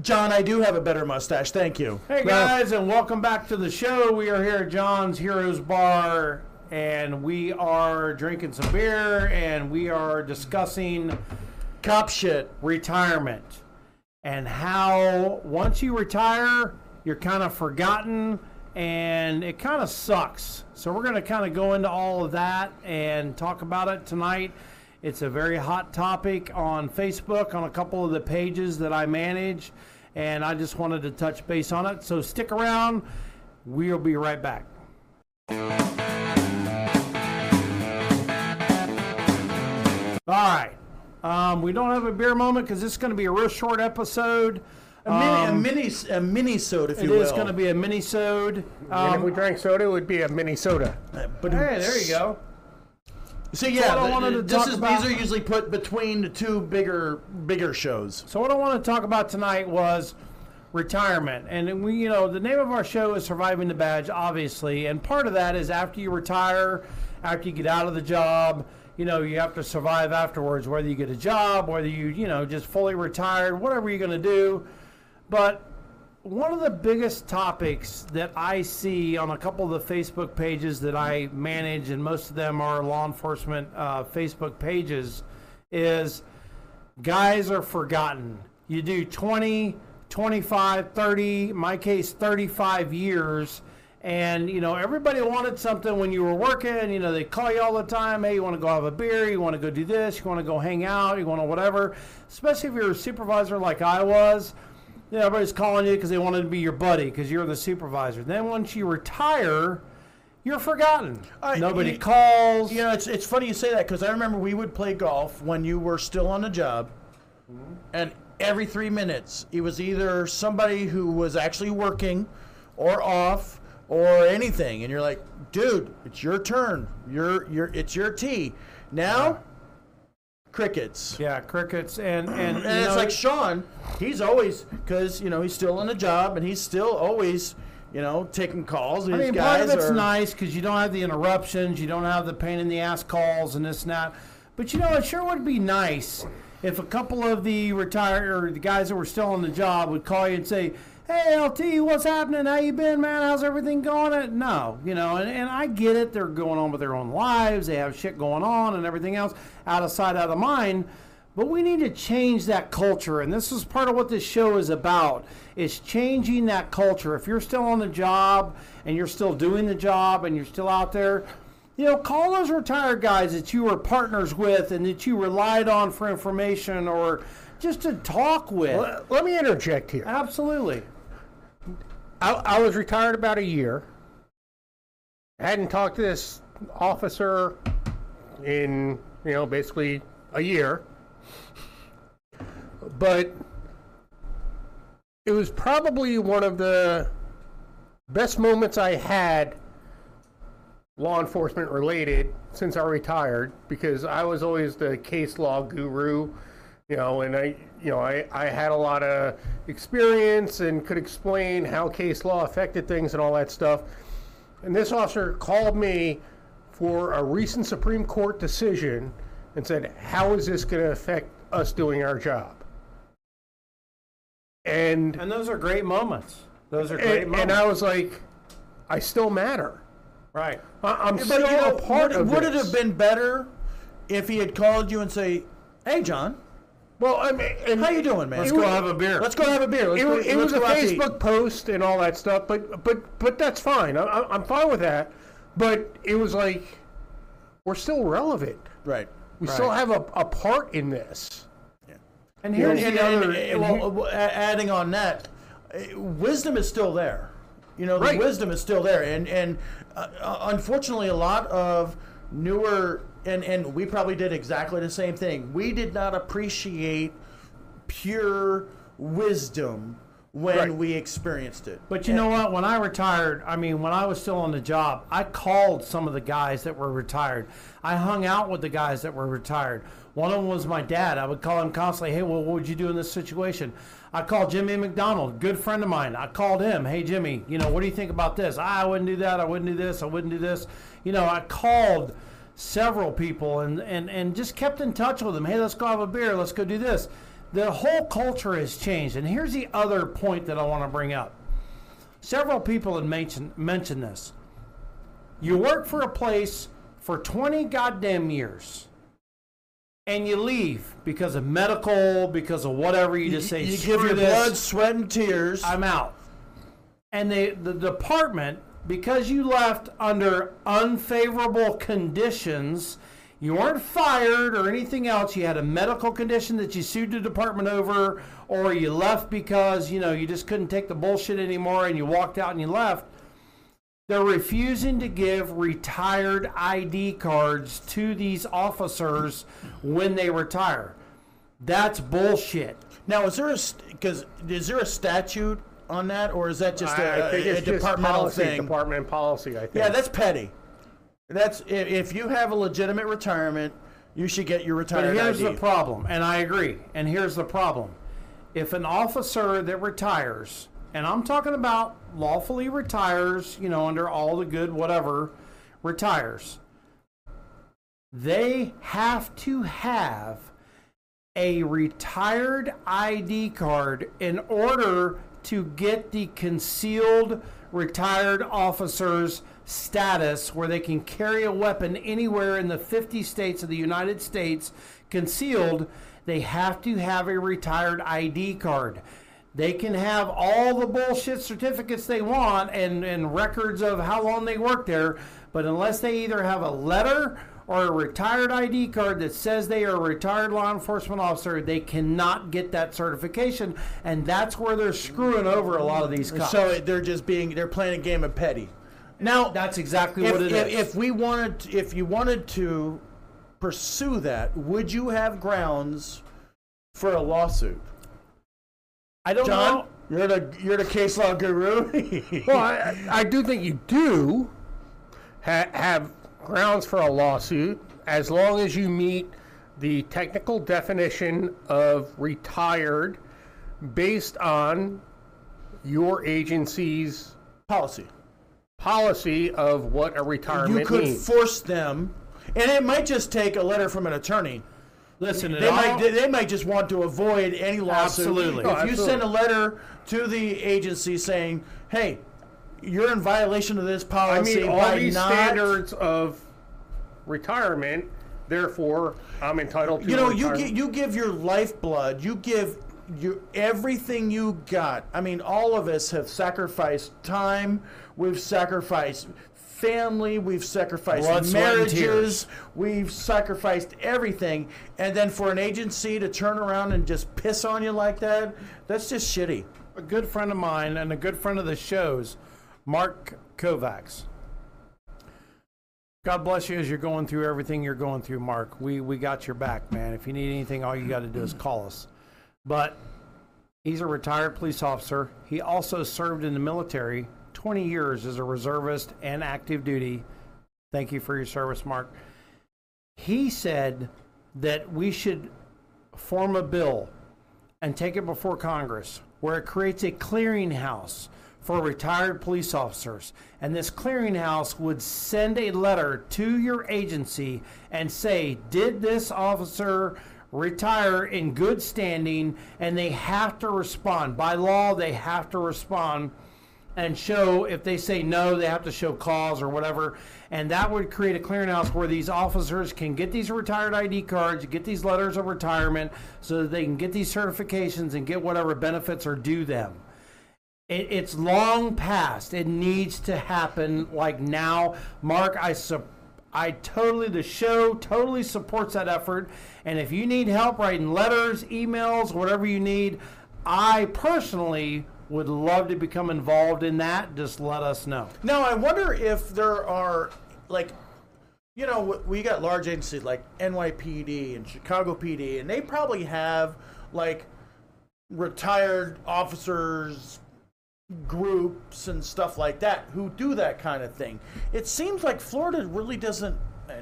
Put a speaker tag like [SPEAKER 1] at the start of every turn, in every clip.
[SPEAKER 1] John, I do have a better mustache. Thank you.
[SPEAKER 2] Hey guys, and welcome back to the show. We are here at John's Heroes Bar, and we are drinking some beer, and we are discussing
[SPEAKER 1] cop shit.
[SPEAKER 2] retirement and how once you retire, you're kind of forgotten, and it kind of sucks. So we're going to kind of go into all of that and talk about it tonight. It's a very hot topic on Facebook on a couple of the pages that I manage, and I just wanted to touch base on it. So stick around. We'll be right back. All right. Um, we don't have a beer moment because this is going to be a real short episode.
[SPEAKER 1] A mini,
[SPEAKER 2] Um,
[SPEAKER 1] a mini, a mini soda, if you will.
[SPEAKER 2] is going to be a mini-sode.
[SPEAKER 3] and if we
[SPEAKER 2] Um,
[SPEAKER 3] drank soda, it would be a mini soda.
[SPEAKER 1] But
[SPEAKER 2] hey, there you go.
[SPEAKER 1] So yeah,
[SPEAKER 2] what I
[SPEAKER 1] th-
[SPEAKER 2] wanted to
[SPEAKER 1] this
[SPEAKER 2] talk
[SPEAKER 1] is
[SPEAKER 2] about-
[SPEAKER 1] these are usually put between the two bigger bigger shows.
[SPEAKER 2] So what I want to talk about tonight was retirement, and we, you know, the name of our show is Surviving the Badge, obviously, and part of that is after you retire, after you get out of the job, you know, you have to survive afterwards, whether you get a job, whether you, you know, just fully retired, whatever you're going to do. But one of the biggest topics that I see on a couple of the Facebook pages that I manage, and most of them are law enforcement uh, Facebook pages, is guys are forgotten. You do 20, 25, 30, in my case 35 years and you know everybody wanted something when you were working, you know they call you all the time, hey you want to go have a beer, you want to go do this, you want to go hang out, you want to whatever. Especially if you're a supervisor like I was, you know everybody's calling you because they wanted to be your buddy because you're the supervisor. Then once you retire, you're forgotten. Nobody
[SPEAKER 1] you-
[SPEAKER 2] calls.
[SPEAKER 1] You know, it's it's funny you say that because I remember we would play golf when you were still on the job, mm-hmm. and every three minutes it was either somebody who was actually working, or off, or anything, and you're like, dude, it's your turn. You're you're it's your tee. Now, crickets.
[SPEAKER 2] Yeah, crickets and and,
[SPEAKER 1] And it's
[SPEAKER 2] know,
[SPEAKER 1] like Sean, he's always because you know he's still on the job and he's still always you know taking calls.
[SPEAKER 2] I mean, part of it's
[SPEAKER 1] are,
[SPEAKER 2] nice because you don't have the interruptions, you don't have the pain in the ass calls and this and that. But you know, it sure would be nice if a couple of the retired or the guys that were still on the job would call you and say, "Hey, LT, what's happening? How you been, man? How's everything going?" No, you know, and, and I get it. They're going on with their own lives. They have shit going on and everything else, out of sight, out of mind. But we need to change that culture, and this is part of what this show is about. Is changing that culture. If you're still on the job and you're still doing the job and you're still out there, you know, call those retired guys that you were partners with and that you relied on for information or just to talk with.
[SPEAKER 3] Let- Let me interject here.
[SPEAKER 2] Absolutely.
[SPEAKER 3] I, I was retired about a year. I hadn't talked to this officer in, you know, basically a year. But it was probably one of the best moments I had law enforcement related since I retired because I was always the case law guru, you know, and I, you know, I, I had a lot of experience and could explain how case law affected things and all that stuff. And this officer called me for a recent Supreme Court decision and said, How is this going to affect us doing our job? And
[SPEAKER 2] And those are great moments. Those are great
[SPEAKER 3] and,
[SPEAKER 2] moments.
[SPEAKER 3] and I was like, I still matter.
[SPEAKER 2] right.
[SPEAKER 3] I- I'm
[SPEAKER 1] But
[SPEAKER 3] still
[SPEAKER 1] you know,
[SPEAKER 3] a part
[SPEAKER 1] would,
[SPEAKER 3] of
[SPEAKER 1] would it have been better if he had called you and say, "Hey, John,
[SPEAKER 3] Well, I mean, and
[SPEAKER 1] how you doing, man?
[SPEAKER 2] Let's
[SPEAKER 3] It
[SPEAKER 2] go
[SPEAKER 3] was-
[SPEAKER 2] have a beer.
[SPEAKER 1] Let's go have a beer. Let's
[SPEAKER 3] It,
[SPEAKER 1] go,
[SPEAKER 3] was- it
[SPEAKER 1] let's
[SPEAKER 3] was a
[SPEAKER 1] go out to eat."
[SPEAKER 3] Facebook post and all that stuff, but but but that's fine. I, I- I'm fine with that. But it was like we're still relevant.
[SPEAKER 1] right?
[SPEAKER 3] We still have a, a part in this.
[SPEAKER 2] Yeah.
[SPEAKER 1] And,
[SPEAKER 2] here's
[SPEAKER 1] and-
[SPEAKER 2] the
[SPEAKER 1] and-
[SPEAKER 2] other.
[SPEAKER 1] and-
[SPEAKER 2] and
[SPEAKER 1] well,
[SPEAKER 2] here-
[SPEAKER 1] adding on that, uh, wisdom is still there. You know, the
[SPEAKER 3] Right.
[SPEAKER 1] wisdom is still there, and and uh, uh, unfortunately, a lot of newer and and we probably did exactly the same thing. We did not appreciate pure wisdom when
[SPEAKER 3] Right.
[SPEAKER 1] we experienced it.
[SPEAKER 2] But you know what? When I retired, I mean, when I was still on the job, I called some of the guys that were retired. I hung out with the guys that were retired. One of them was my dad. I would call him constantly, hey, well, what would you do in this situation? I called Jimmy McDonald, good friend of mine. I called him, hey, Jimmy, you know, what do you think about this? Ah, I wouldn't do that. I wouldn't do this. I wouldn't do this. You know, I called several people and, and, and just kept in touch with them. Hey, let's go have a beer. Let's go do this. the whole culture has changed. And here's the other point that I want to bring up. Several people had mentioned mentioned this. You work for a place for 20 goddamn years and you leave because of medical, because of whatever. You just say,
[SPEAKER 1] you
[SPEAKER 2] "Screw
[SPEAKER 1] give your
[SPEAKER 2] this,
[SPEAKER 1] blood, sweat, and tears.
[SPEAKER 2] I'm out. And they, the department, because you left under unfavorable conditions, you weren't fired or anything else. You had a medical condition that you sued the department over, or you left because you know you just couldn't take the bullshit anymore, and you walked out and you left. They're refusing to give retired ID cards to these officers when they retire. That's bullshit.
[SPEAKER 1] now, is there a because is there a statute on that, or is that just a
[SPEAKER 3] I, think
[SPEAKER 1] a
[SPEAKER 3] it's just
[SPEAKER 1] departmental
[SPEAKER 3] policy,
[SPEAKER 1] thing?
[SPEAKER 3] department policy. I think.
[SPEAKER 1] Yeah, that's petty. That's if, if you have a legitimate retirement, you should get your
[SPEAKER 2] retirement
[SPEAKER 1] But
[SPEAKER 2] here's
[SPEAKER 1] ID.
[SPEAKER 2] the problem, and I agree. And here's the problem: if an officer that retires, and I'm talking about lawfully retires, you know, under all the good whatever, retires, they have to have a retired ID card in order to get the concealed retired officer's status where they can carry a weapon anywhere in the 50 states of the United States concealed. They have to have a retired ID card. They can have all the bullshit certificates they want and, and records of how long they worked there, but unless they either have a letter or a retired ID card that says they are a retired law enforcement officer, they cannot get that certification, and that's where they're screwing over a lot of these cops.
[SPEAKER 1] So they're just being they're playing a game of petty. Now
[SPEAKER 2] that's exactly
[SPEAKER 1] if,
[SPEAKER 2] what it is.
[SPEAKER 1] if, if we wanted if you wanted to pursue that, would you have grounds for a lawsuit?
[SPEAKER 2] I don't
[SPEAKER 1] John,
[SPEAKER 2] know.
[SPEAKER 1] you're the you're the case law guru.
[SPEAKER 3] Well, I, I do think you do ha- have grounds for a lawsuit as long as you meet the technical definition of retired based on your agency's
[SPEAKER 1] Policy.
[SPEAKER 3] policy of what a retirement
[SPEAKER 1] You could
[SPEAKER 3] means.
[SPEAKER 1] force them, and it might just take a letter from an attorney.
[SPEAKER 2] Listen, it
[SPEAKER 1] They
[SPEAKER 2] all-
[SPEAKER 1] might they might just want to avoid any lawsuit.
[SPEAKER 2] Absolutely.
[SPEAKER 1] If
[SPEAKER 3] Oh,
[SPEAKER 1] you send a letter to the agency saying, "Hey, you're in violation of this policy.
[SPEAKER 3] I
[SPEAKER 1] policy
[SPEAKER 3] mean, all
[SPEAKER 1] by
[SPEAKER 3] these
[SPEAKER 1] not,"
[SPEAKER 3] standards of retirement, therefore, I'm entitled to
[SPEAKER 1] you know, you
[SPEAKER 3] retirement.
[SPEAKER 1] gi- you give your lifeblood, you give you everything you got. I mean, all of us have sacrificed time. We've sacrificed family. We've sacrificed
[SPEAKER 2] Blood, sweat, and tears.
[SPEAKER 1] marriages. We've sacrificed everything, and then for an agency to turn around and just piss on you like that, that's just shitty.
[SPEAKER 2] a good friend of mine and a good friend of the show's, Mark Kovacs. God bless you as you're going through everything you're going through, Mark. We we got your back, man. If you need anything, all you got to do is call us. But he's a retired police officer. He also served in the military 20 years as a reservist and active duty. Thank you for your service, Mark. He said that we should form a bill and take it before Congress where it creates a clearinghouse for retired police officers. And this clearinghouse would send a letter to your agency and say, Did this officer retire in good standing? And they have to respond. By law, they have to respond and show if they say no, they have to show cause or whatever. And that would create a clearinghouse where these officers can get these retired ID cards, get these letters of retirement, so that they can get these certifications and get whatever benefits are due them. It, it's long past. It needs to happen like now. Mark, I sup- I totally the show totally supports that effort. And if you need help writing letters, emails, whatever you need, I personally would love to become involved in that. Just let us know.
[SPEAKER 1] Now, I wonder if there are like, you know, we got large agencies like NYPD and Chicago PD, and they probably have like retired officers groups and stuff like that who do that kind of thing. It seems like Florida really doesn't,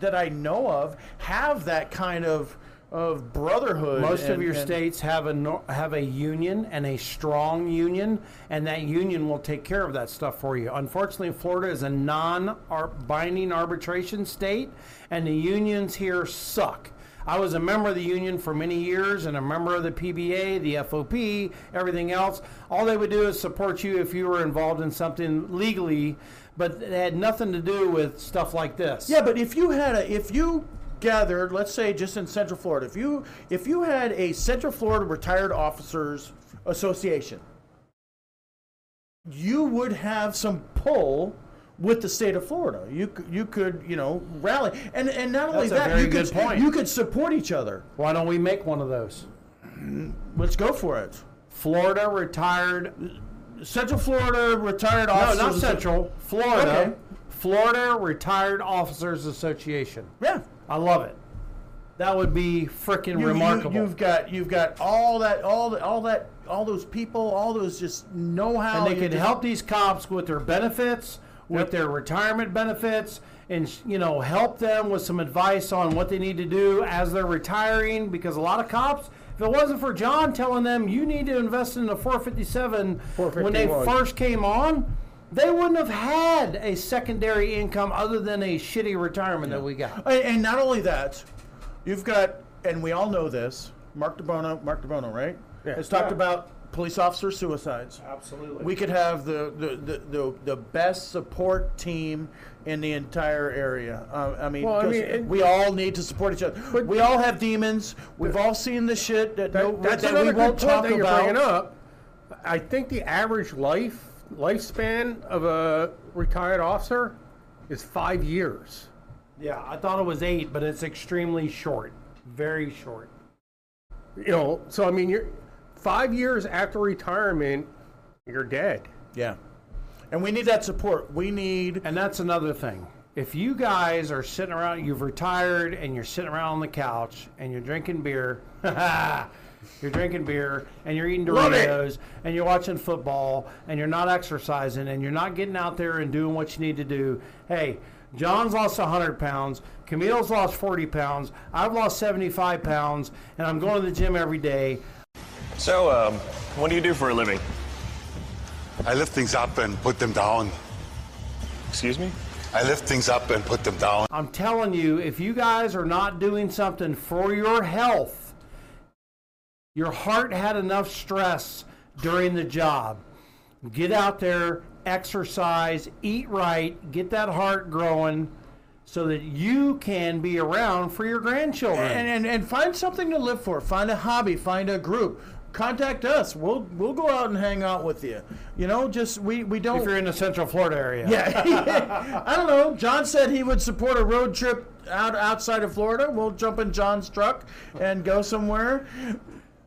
[SPEAKER 1] that I know of, have that kind of of brotherhood.
[SPEAKER 2] Most of your states have a have a union and a strong union, and that union will take care of that stuff for you. Unfortunately, Florida is a non-binding arbitration state, and the unions here suck. I was a member of the union for many years and a member of the PBA, the FOP, everything else. All they would do is support you if you were involved in something legally, but it had nothing to do with stuff like this.
[SPEAKER 1] Yeah, but if you had a, if you gathered, let's say just in Central Florida, if you if you had a Central Florida Retired Officers Association, you would have some pull with the state of Florida. You could, you could you know rally and and not only
[SPEAKER 2] That's
[SPEAKER 1] that you could
[SPEAKER 2] point.
[SPEAKER 1] you could support each other.
[SPEAKER 2] Why don't we make one of those?
[SPEAKER 1] Let's go for it.
[SPEAKER 2] Florida retired.
[SPEAKER 1] Central Florida Retired officers.
[SPEAKER 2] No, not Central. Florida.
[SPEAKER 1] Okay.
[SPEAKER 2] Florida Retired Officers Association.
[SPEAKER 1] Yeah.
[SPEAKER 2] I love it. That would be freaking
[SPEAKER 1] You,
[SPEAKER 2] remarkable.
[SPEAKER 1] You, have got you've got all that all the, all that all those people all those just know how
[SPEAKER 2] and they can help these cops with their benefits, with their retirement benefits, and you know help them with some advice on what they need to do as they're retiring. Because a lot of cops, if it wasn't for John telling them you need to invest in a 457 when they first came on. They wouldn't have had a secondary income other than a shitty retirement that we got.
[SPEAKER 1] And, and not only that, you've got, and we all know this. Mark DeBono, Mark DeBono, right?
[SPEAKER 3] Yeah.
[SPEAKER 1] Has talked about police officer suicides.
[SPEAKER 2] Absolutely.
[SPEAKER 1] We could have the the, the, the, the best support team in the entire area. Uh, I mean,
[SPEAKER 3] Well, I
[SPEAKER 1] 'cause
[SPEAKER 3] mean, and-
[SPEAKER 1] we all need to support each other.
[SPEAKER 3] But-
[SPEAKER 1] we all have demons. We've all seen the shit that,
[SPEAKER 3] That,
[SPEAKER 1] no,
[SPEAKER 3] that's
[SPEAKER 1] that we
[SPEAKER 3] another
[SPEAKER 1] won't
[SPEAKER 3] good point
[SPEAKER 1] talk
[SPEAKER 3] that you're bringing up. I think the average life lifespan of a retired officer is five years.
[SPEAKER 2] yeah, I thought it was eight, but it's extremely short. Very short.
[SPEAKER 3] You know, so I mean, you're five years after retirement, you're dead.
[SPEAKER 1] Yeah, and we need that support. We need.
[SPEAKER 2] And that's another thing. If you guys are sitting around, you've retired and you're sitting around on the couch and you're drinking beer, you're drinking beer and you're eating Doritos and you're watching football and you're not exercising and you're not getting out there and doing what you need to do. Hey, John's lost 100 pounds. Camille's lost 40 pounds. I've lost 75 pounds and I'm going to the gym every day.
[SPEAKER 4] So, um, what do you do for a living?
[SPEAKER 5] I lift things up and put them down.
[SPEAKER 4] Excuse me?
[SPEAKER 5] I lift things up and put them down.
[SPEAKER 2] I'm telling you, if you guys are not doing something for your health, your heart had enough stress during the job. Get out there, exercise, eat right, get that heart growing so that you can be around for your grandchildren.
[SPEAKER 1] and, and and find something to live for. Find a hobby. Find a group. Contact us. We'll we'll go out and hang out with you. You know, just we we don't.
[SPEAKER 2] if you're in the Central Florida area.
[SPEAKER 1] yeah, I don't know. John said he would support a road trip out outside of Florida. We'll jump in John's truck and go somewhere.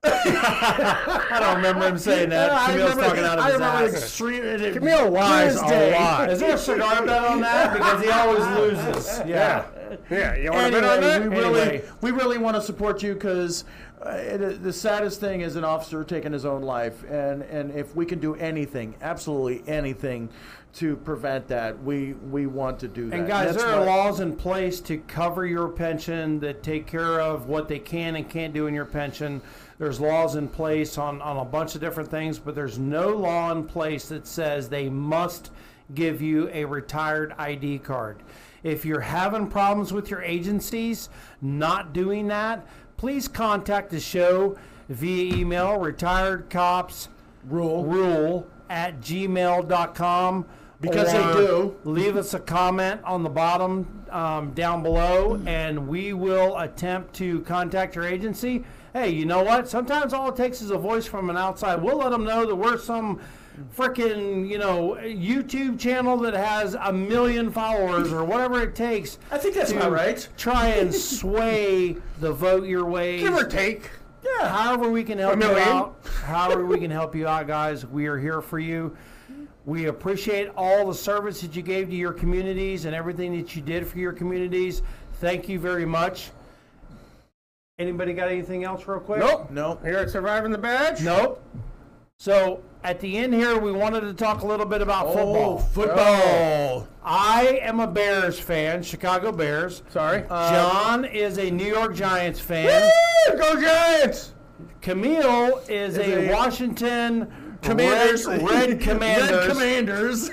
[SPEAKER 2] I don't remember him saying that.
[SPEAKER 1] I
[SPEAKER 2] Camille's
[SPEAKER 1] remember,
[SPEAKER 2] talking out of
[SPEAKER 1] I
[SPEAKER 2] his
[SPEAKER 1] remember
[SPEAKER 2] ass.
[SPEAKER 1] extreme.
[SPEAKER 3] Camille lies a lot.
[SPEAKER 2] Is there a cigar bet on that? Because he always loses. Yeah.
[SPEAKER 3] Yeah, you want to bet on
[SPEAKER 1] Anyway,
[SPEAKER 3] that?
[SPEAKER 1] we really,
[SPEAKER 2] Anyway.
[SPEAKER 1] we really want to support you because Uh, it- the saddest thing is an officer taking his own life, and and if we can do anything, absolutely anything, to prevent that, we we want to do that.
[SPEAKER 2] And guys,
[SPEAKER 1] That's
[SPEAKER 2] there are laws in place to cover your pension that take care of what they can and can't do in your pension. There's laws in place on, on a bunch of different things, but there's no law in place that says they must give you a retired ID card. If you're having problems with your agencies not doing that, please contact the show via email retiredcops
[SPEAKER 1] Rule.
[SPEAKER 2] rule at gmail.com
[SPEAKER 1] Because they do.
[SPEAKER 2] leave us a comment on the bottom um, down below and we will attempt to contact your agency hey you know what sometimes all it takes is a voice from an outside we'll let them know that we're some freaking you know youtube channel that has a million followers or whatever it takes
[SPEAKER 1] I think that's
[SPEAKER 2] to
[SPEAKER 1] about right.
[SPEAKER 2] try and sway the vote your way
[SPEAKER 3] Give or take.
[SPEAKER 1] Yeah.
[SPEAKER 2] however we can help you out however we can help you out guys we are here for you we appreciate all the service that you gave to your communities and everything that you did for your communities thank you very much anybody got anything else real quick
[SPEAKER 3] Nope.
[SPEAKER 1] No.
[SPEAKER 3] Here at Surviving the Badge.
[SPEAKER 2] nope so at the end here we wanted to talk a little bit about
[SPEAKER 1] Oh,
[SPEAKER 2] football
[SPEAKER 1] football.
[SPEAKER 2] i am a bears fan chicago bears
[SPEAKER 3] Sorry.
[SPEAKER 2] Uh, john is a new york giants fan
[SPEAKER 3] Woo! Go Giants!
[SPEAKER 2] Camille is,
[SPEAKER 1] Is
[SPEAKER 2] a,
[SPEAKER 1] a-
[SPEAKER 2] Washington
[SPEAKER 1] Commanders,
[SPEAKER 2] Red- Red Commanders.
[SPEAKER 1] Red Commanders,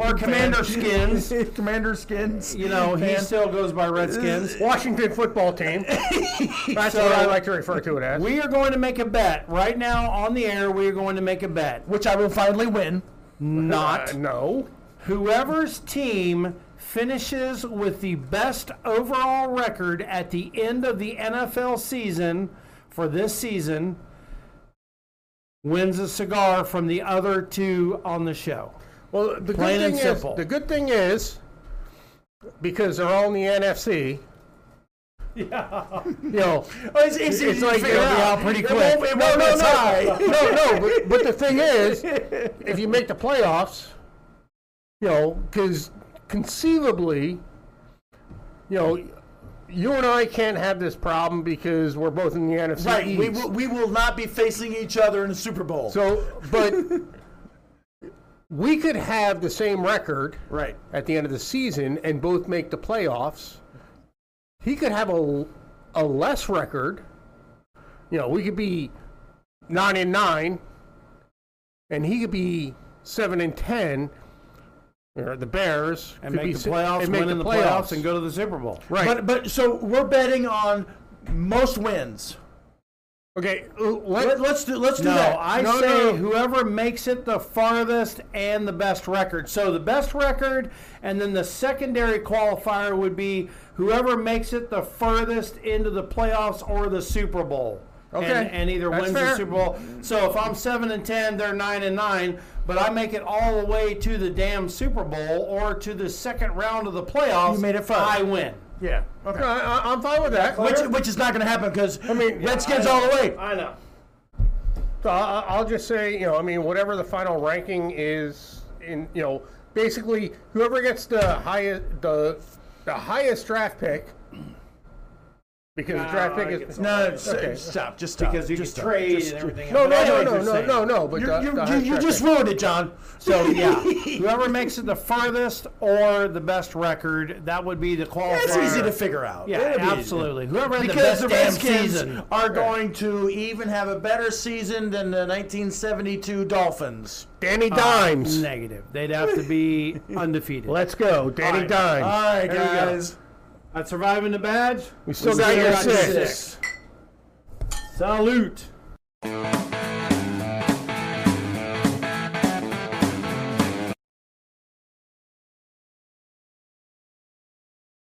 [SPEAKER 2] Or Commander Skins.
[SPEAKER 1] Commander Skins.
[SPEAKER 2] You know, he
[SPEAKER 1] fan.
[SPEAKER 2] still goes by Redskins.
[SPEAKER 3] Washington football team. That's
[SPEAKER 2] So-
[SPEAKER 3] what I like to refer to it as.
[SPEAKER 2] We are going to make a bet right now on the air. We are going to make a bet.
[SPEAKER 1] which I will finally win.
[SPEAKER 2] Not
[SPEAKER 3] Uh, no.
[SPEAKER 2] whoever's team finishes with the best overall record at the end of the NFL season for this season wins a cigar from the other two on the show.
[SPEAKER 3] Well, the
[SPEAKER 2] Plain
[SPEAKER 3] good
[SPEAKER 2] and
[SPEAKER 3] thing
[SPEAKER 2] simple.
[SPEAKER 3] is the good thing is because they're all in the NFC. Yeah. You know,
[SPEAKER 1] Oh, it's, it's,
[SPEAKER 3] It's like it'll be out pretty quick.
[SPEAKER 1] it
[SPEAKER 3] No, no, no. no, no. But, but the thing is, if you make the playoffs, you know, because conceivably, you know, you and I can't have this problem because we're both in the NFC
[SPEAKER 1] Right, we will, we will not be facing each other in the Super Bowl.
[SPEAKER 3] So, but we could have the same record
[SPEAKER 1] right,
[SPEAKER 3] at the end of the season and both make the playoffs. He could have a, a less record. You know, we could be nine and nine, and he could be seven and ten. Or the Bears
[SPEAKER 2] And make
[SPEAKER 3] be
[SPEAKER 2] the playoffs,
[SPEAKER 3] and make
[SPEAKER 2] win in the playoffs, and go to the Super Bowl.
[SPEAKER 3] right.
[SPEAKER 1] but but so we're betting on most wins.
[SPEAKER 3] okay, let,
[SPEAKER 1] Let, let's do let's do
[SPEAKER 2] No,
[SPEAKER 1] that.
[SPEAKER 2] I
[SPEAKER 3] No,
[SPEAKER 2] say
[SPEAKER 3] no.
[SPEAKER 2] whoever makes it the farthest and the best record. So the best record, and then the secondary qualifier would be whoever makes it the furthest into the playoffs or the Super Bowl.
[SPEAKER 3] Okay.
[SPEAKER 2] And, and either
[SPEAKER 3] That's
[SPEAKER 2] wins the. Super Bowl. So if I'm seven and ten, they're nine and nine, but I make it all the way to the damn Super Bowl or to the second round of the playoffs.
[SPEAKER 1] You made it fun.
[SPEAKER 2] I win.
[SPEAKER 1] yeah, okay.
[SPEAKER 3] I, I- I'm fine with that.
[SPEAKER 1] Which, which is not going to happen because I
[SPEAKER 3] mean,
[SPEAKER 1] Redskins
[SPEAKER 2] I
[SPEAKER 1] all the way.
[SPEAKER 2] I know.
[SPEAKER 3] So I, I'll just say, you know, I mean, whatever the final ranking is, in you know, basically whoever gets the highest the the highest draft pick, because the draft
[SPEAKER 2] No,
[SPEAKER 3] pick is
[SPEAKER 2] get
[SPEAKER 1] No, no, s-
[SPEAKER 3] Okay.
[SPEAKER 1] stop, just stop.
[SPEAKER 2] Because you
[SPEAKER 1] just
[SPEAKER 2] can
[SPEAKER 1] stop.
[SPEAKER 2] trade and everything.
[SPEAKER 3] no,
[SPEAKER 2] else.
[SPEAKER 3] no,
[SPEAKER 2] I know
[SPEAKER 3] no,
[SPEAKER 2] what
[SPEAKER 3] no,
[SPEAKER 2] you're
[SPEAKER 3] no,
[SPEAKER 2] saying.
[SPEAKER 3] no, no. But
[SPEAKER 1] You,
[SPEAKER 3] the,
[SPEAKER 1] you,
[SPEAKER 3] the
[SPEAKER 1] you,
[SPEAKER 3] highest
[SPEAKER 1] you
[SPEAKER 3] draft
[SPEAKER 1] just
[SPEAKER 3] pick.
[SPEAKER 1] ruined it, John.
[SPEAKER 2] So yeah, whoever makes it the furthest or the best record, that would be the qualifier.
[SPEAKER 1] It's easy to figure out.
[SPEAKER 2] Yeah,
[SPEAKER 1] It'll be easy.
[SPEAKER 2] absolutely. Whoever had the
[SPEAKER 1] Because
[SPEAKER 2] best
[SPEAKER 1] the
[SPEAKER 2] damn
[SPEAKER 1] Redskins
[SPEAKER 2] season.
[SPEAKER 1] are going to even have a better season than the 1972 Dolphins.
[SPEAKER 3] Danny ah, Dimes.
[SPEAKER 2] Negative. They'd have to be undefeated.
[SPEAKER 3] Let's go, Danny
[SPEAKER 2] right.
[SPEAKER 3] Dimes.
[SPEAKER 1] All right,
[SPEAKER 2] There we go.
[SPEAKER 1] guys.
[SPEAKER 2] At surviving the badge,
[SPEAKER 3] we still
[SPEAKER 2] we
[SPEAKER 3] got
[SPEAKER 2] still
[SPEAKER 3] your
[SPEAKER 2] got your
[SPEAKER 3] six.
[SPEAKER 2] six. salute.